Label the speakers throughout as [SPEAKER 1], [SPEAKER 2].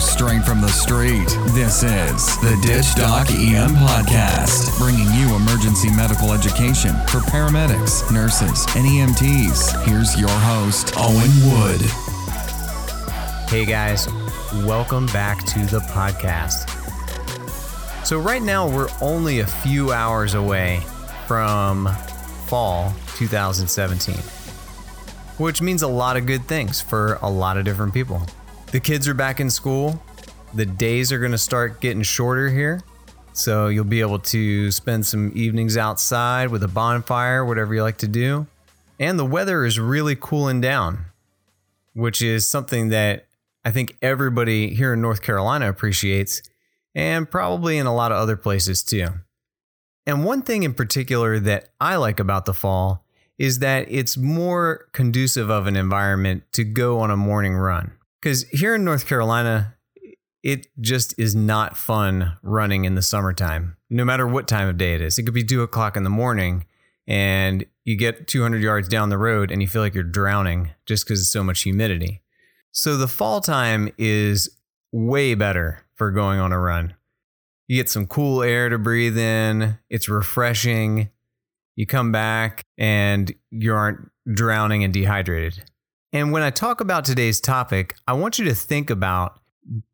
[SPEAKER 1] straight from the street. This is the Ditch Doc EM Podcast, bringing you emergency medical education for paramedics, nurses, and EMTs. Here's your host, Owen Wood.
[SPEAKER 2] Hey guys, welcome back to the podcast. So, right now, we're only a few hours away from fall 2017, which means a lot of good things for a lot of different people. The kids are back in school, the days are going to start getting shorter here. So, you'll be able to spend some evenings outside with a bonfire, whatever you like to do. And the weather is really cooling down, which is something that I think everybody here in North Carolina appreciates, and probably in a lot of other places too. And one thing in particular that I like about the fall is that it's more conducive of an environment to go on a morning run. Because here in North Carolina, it just is not fun running in the summertime, no matter what time of day it is. It could be two o'clock in the morning and you get 200 yards down the road and you feel like you're drowning just because it's so much humidity. So the fall time is way better for going on a run. You get some cool air to breathe in, it's refreshing. You come back and you aren't drowning and dehydrated. And when I talk about today's topic, I want you to think about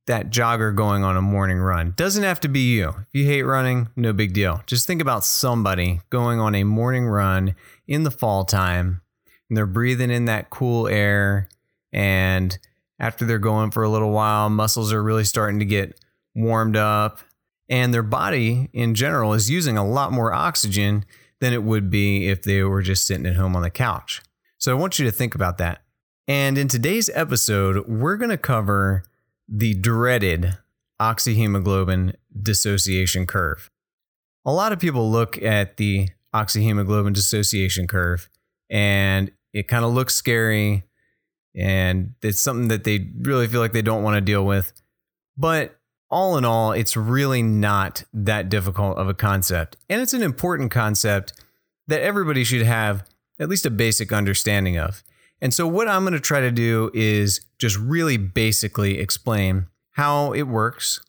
[SPEAKER 2] that jogger going on a morning run. Doesn't have to be you. If you hate running, no big deal. Just think about somebody going on a morning run in the fall time and they're breathing in that cool air and after they're going for a little while, muscles are really starting to get warmed up, and their body in general is using a lot more oxygen than it would be if they were just sitting at home on the couch. So I want you to think about that. And in today's episode, we're going to cover the dreaded oxyhemoglobin dissociation curve. A lot of people look at the oxyhemoglobin dissociation curve and it kind of looks scary and it's something that they really feel like they don't want to deal with. But all in all, it's really not that difficult of a concept. And it's an important concept that everybody should have at least a basic understanding of. And so, what I'm going to try to do is just really basically explain how it works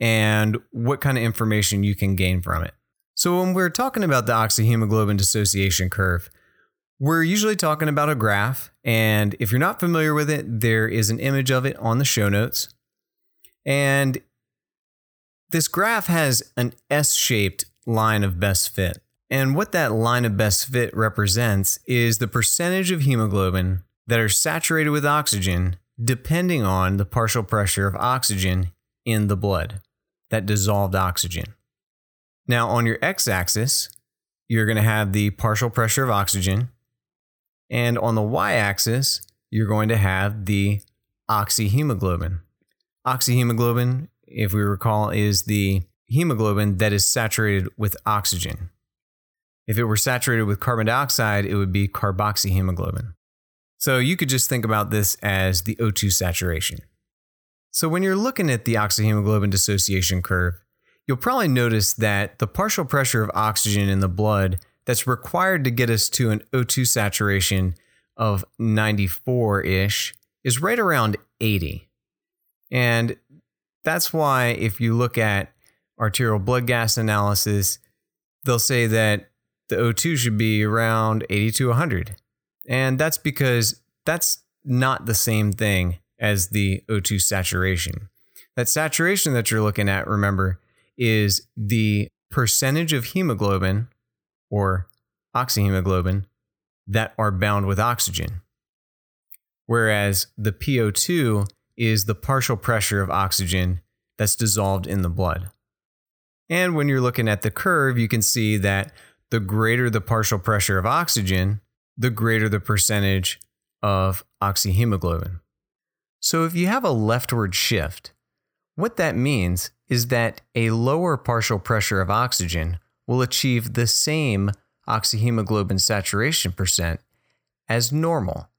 [SPEAKER 2] and what kind of information you can gain from it. So, when we're talking about the oxyhemoglobin dissociation curve, we're usually talking about a graph, and if you're not familiar with it, there is an image of it on the show notes. And this graph has an S shaped line of best fit. And what that line of best fit represents is the percentage of hemoglobin that are saturated with oxygen depending on the partial pressure of oxygen in the blood, that dissolved oxygen. Now, on your x axis, you're going to have the partial pressure of oxygen, and on the y axis, you're going to have the oxyhemoglobin. Oxyhemoglobin, if we recall, is the hemoglobin that is saturated with oxygen. If it were saturated with carbon dioxide, it would be carboxyhemoglobin. So you could just think about this as the O2 saturation. So when you're looking at the oxyhemoglobin dissociation curve, you'll probably notice that the partial pressure of oxygen in the blood that's required to get us to an O2 saturation of 94 ish is right around 80. And that's why, if you look at arterial blood gas analysis, they'll say that the O2 should be around 80 to 100. And that's because that's not the same thing as the O2 saturation. That saturation that you're looking at, remember, is the percentage of hemoglobin or oxyhemoglobin that are bound with oxygen. Whereas the PO2 is the partial pressure of oxygen that's dissolved in the blood. And when you're looking at the curve, you can see that the greater the partial pressure of oxygen, the greater the percentage of oxyhemoglobin. So if you have a leftward shift, what that means is that a lower partial pressure of oxygen will achieve the same oxyhemoglobin saturation percent as normal.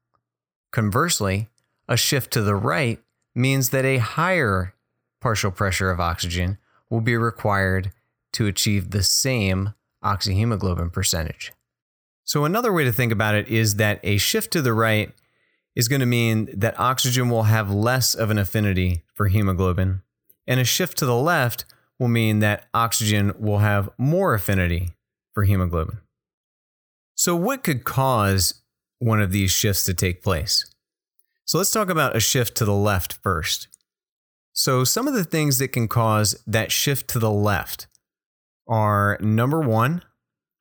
[SPEAKER 2] Conversely, a shift to the right means that a higher partial pressure of oxygen will be required to achieve the same oxyhemoglobin percentage. So, another way to think about it is that a shift to the right is going to mean that oxygen will have less of an affinity for hemoglobin, and a shift to the left will mean that oxygen will have more affinity for hemoglobin. So, what could cause one of these shifts to take place? So, let's talk about a shift to the left first. So, some of the things that can cause that shift to the left are number one,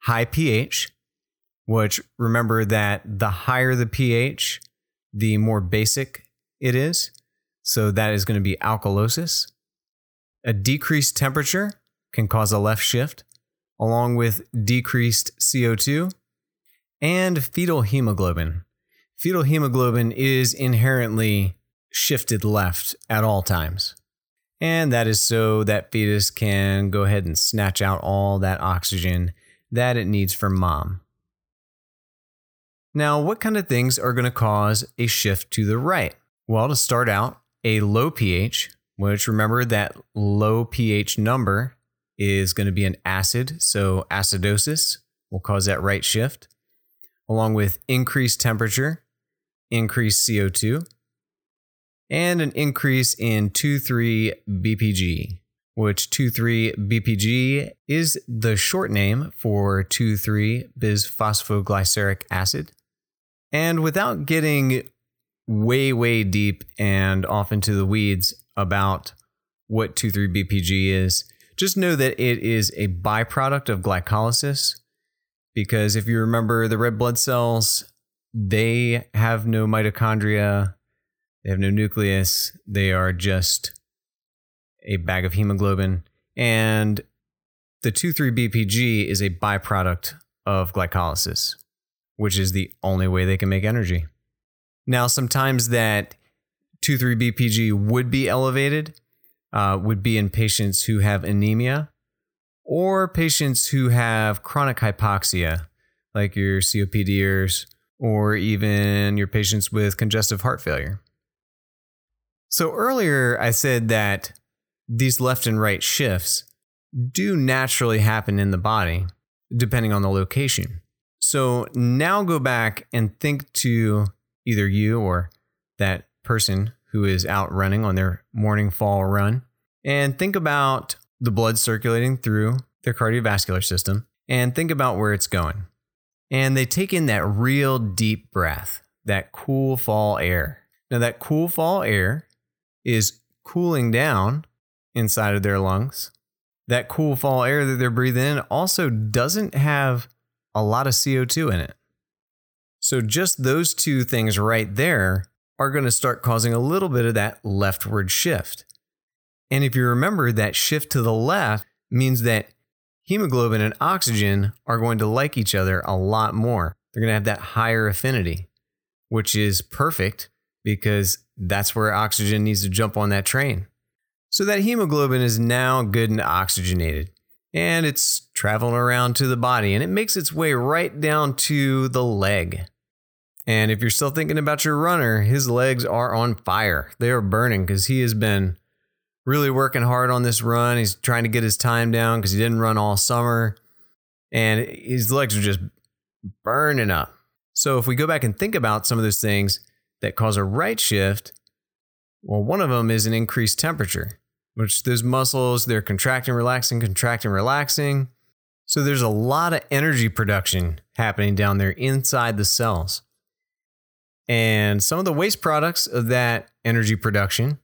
[SPEAKER 2] high pH, which remember that the higher the pH, the more basic it is. So, that is going to be alkalosis. A decreased temperature can cause a left shift, along with decreased CO2 and fetal hemoglobin. Fetal hemoglobin is inherently shifted left at all times. And that is so that fetus can go ahead and snatch out all that oxygen that it needs from mom. Now, what kind of things are going to cause a shift to the right? Well, to start out, a low pH, which remember that low pH number is going to be an acid, so acidosis will cause that right shift, along with increased temperature, increased CO2, and an increase in 2,3 BPG, which 2,3 BPG is the short name for 2,3 bisphosphoglyceric acid. And without getting way, way deep and off into the weeds about what 2,3 BPG is, just know that it is a byproduct of glycolysis. Because if you remember the red blood cells, they have no mitochondria they have no nucleus. They are just a bag of hemoglobin. And the 2,3-BPG is a byproduct of glycolysis, which is the only way they can make energy. Now, sometimes that 2,3-BPG would be elevated, uh, would be in patients who have anemia or patients who have chronic hypoxia, like your COPDers or even your patients with congestive heart failure. So earlier I said that these left and right shifts do naturally happen in the body, depending on the location. So now go back and think to either you or that person who is out running on their morning fall run and think about the blood circulating through their cardiovascular system and think about where it's going. And they take in that real deep breath, that cool fall air. Now, that cool fall air is cooling down inside of their lungs. That cool fall air that they're breathing in also doesn't have a lot of CO2 in it. So, just those two things right there are going to start causing a little bit of that leftward shift. And if you remember, that shift to the left means that hemoglobin and oxygen are going to like each other a lot more. They're going to have that higher affinity, which is perfect because that's where oxygen needs to jump on that train. So that hemoglobin is now good and oxygenated. And it's traveling around to the body and it makes its way right down to the leg. And if you're still thinking about your runner, his legs are on fire. They are burning because he has been really working hard on this run. He's trying to get his time down because he didn't run all summer. And his legs are just burning up. So if we go back and think about some of those things, that cause a right shift, well, one of them is an increased temperature, which those muscles, they're contracting, relaxing, contracting, relaxing. So there's a lot of energy production happening down there inside the cells. And some of the waste products of that energy production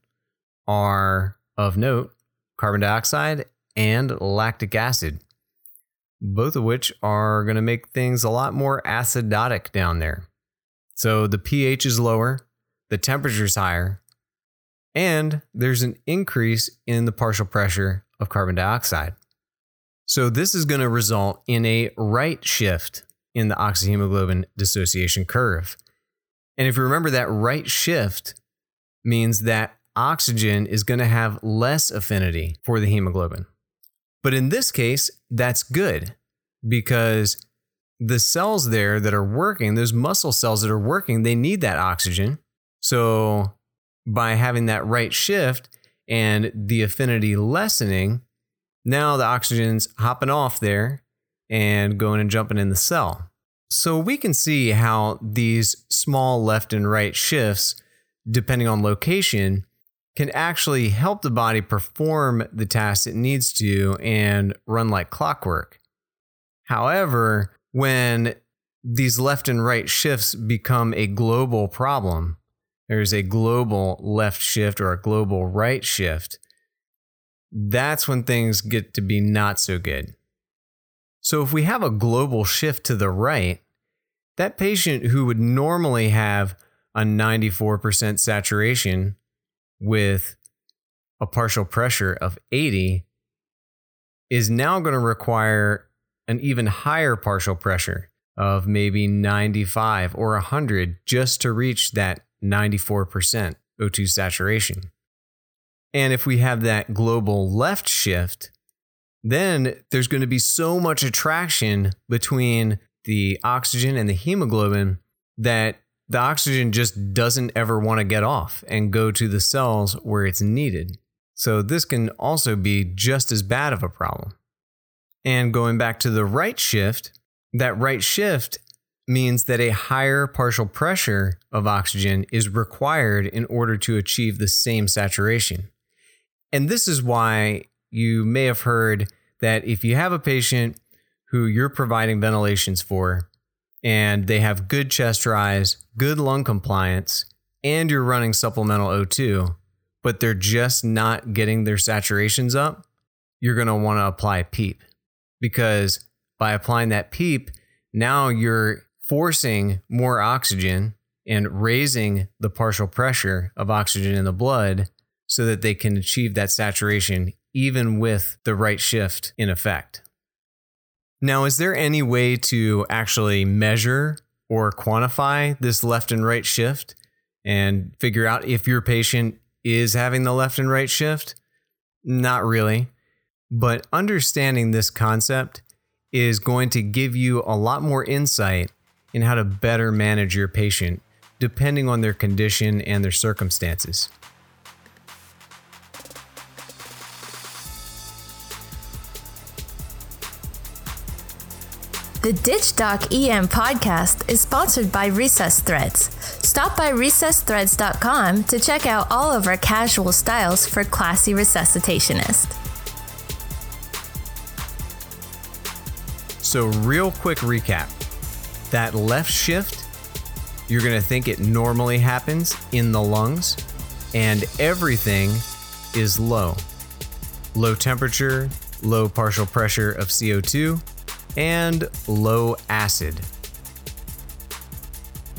[SPEAKER 2] are of note carbon dioxide and lactic acid, both of which are going to make things a lot more acidotic down there. So the pH is lower, the temperature is higher, and there's an increase in the partial pressure of carbon dioxide. So this is going to result in a right shift in the oxyhemoglobin dissociation curve. And if you remember that right shift means that oxygen is going to have less affinity for the hemoglobin. But in this case, that's good because the cells there that are working, those muscle cells that are working, they need that oxygen. So by having that right shift and the affinity lessening, now the oxygen's hopping off there and going and jumping in the cell. So we can see how these small left and right shifts, depending on location, can actually help the body perform the tasks it needs to and run like clockwork. However, when these left and right shifts become a global problem, there's a global left shift or a global right shift, that's when things get to be not so good. So, if we have a global shift to the right, that patient who would normally have a 94% saturation with a partial pressure of 80 is now going to require an even higher partial pressure of maybe 95 or 100 just to reach that 94% O2 saturation. And if we have that global left shift, then there's going to be so much attraction between the oxygen and the hemoglobin that the oxygen just doesn't ever want to get off and go to the cells where it's needed. So, this can also be just as bad of a problem. And going back to the right shift, that right shift means that a higher partial pressure of oxygen is required in order to achieve the same saturation. And this is why you may have heard that if you have a patient who you're providing ventilations for and they have good chest rise, good lung compliance, and you're running supplemental O2, but they're just not getting their saturations up, you're going to want to apply PEEP because by applying that PEEP, now you're forcing more oxygen and raising the partial pressure of oxygen in the blood so that they can achieve that saturation even with the right shift in effect. Now, is there any way to actually measure or quantify this left and right shift and figure out if your patient is having the left and right shift? Not really. But understanding this concept is going to give you a lot more insight in how to better manage your patient depending on their condition and their circumstances.
[SPEAKER 3] The Ditch Doc EM podcast is sponsored by Recess Threads. Stop by recessthreads.com to check out all of our casual styles for classy resuscitationists.
[SPEAKER 2] So, real quick recap that left shift, you're going to think it normally happens in the lungs, and everything is low. Low temperature, low partial pressure of CO2 and low acid.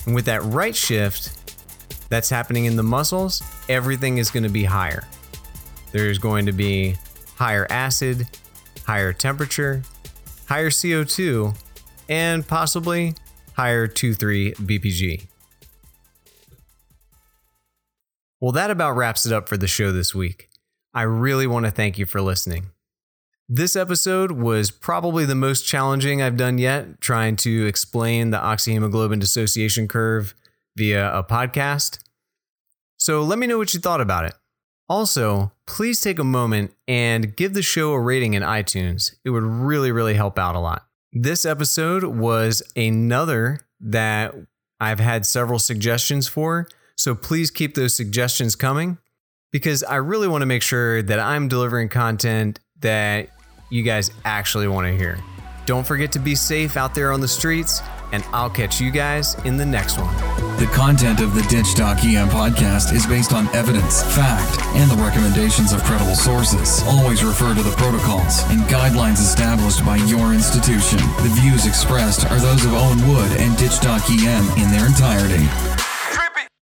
[SPEAKER 2] And with that right shift that's happening in the muscles, everything is going to be higher. There's going to be higher acid, higher temperature, higher CO2, and possibly higher 2,3 BPG. Well, that about wraps it up for the show this week. I really want to thank you for listening. This episode was probably the most challenging I've done yet, trying to explain the oxyhemoglobin dissociation curve via a podcast. So let me know what you thought about it. Also, please take a moment and give the show a rating in iTunes. It would really, really help out a lot. This episode was another that I've had several suggestions for. So please keep those suggestions coming because I really want to make sure that I'm delivering content that you guys actually want to hear. Don't forget to be safe out there on the streets, and I'll catch you guys in the next one.
[SPEAKER 1] The content of the Ditch Doc podcast is based on evidence, fact, and the recommendations of credible sources. Always refer to the protocols and guidelines established by your institution. The views expressed are those of Owen Wood and Ditch Doc in their entirety.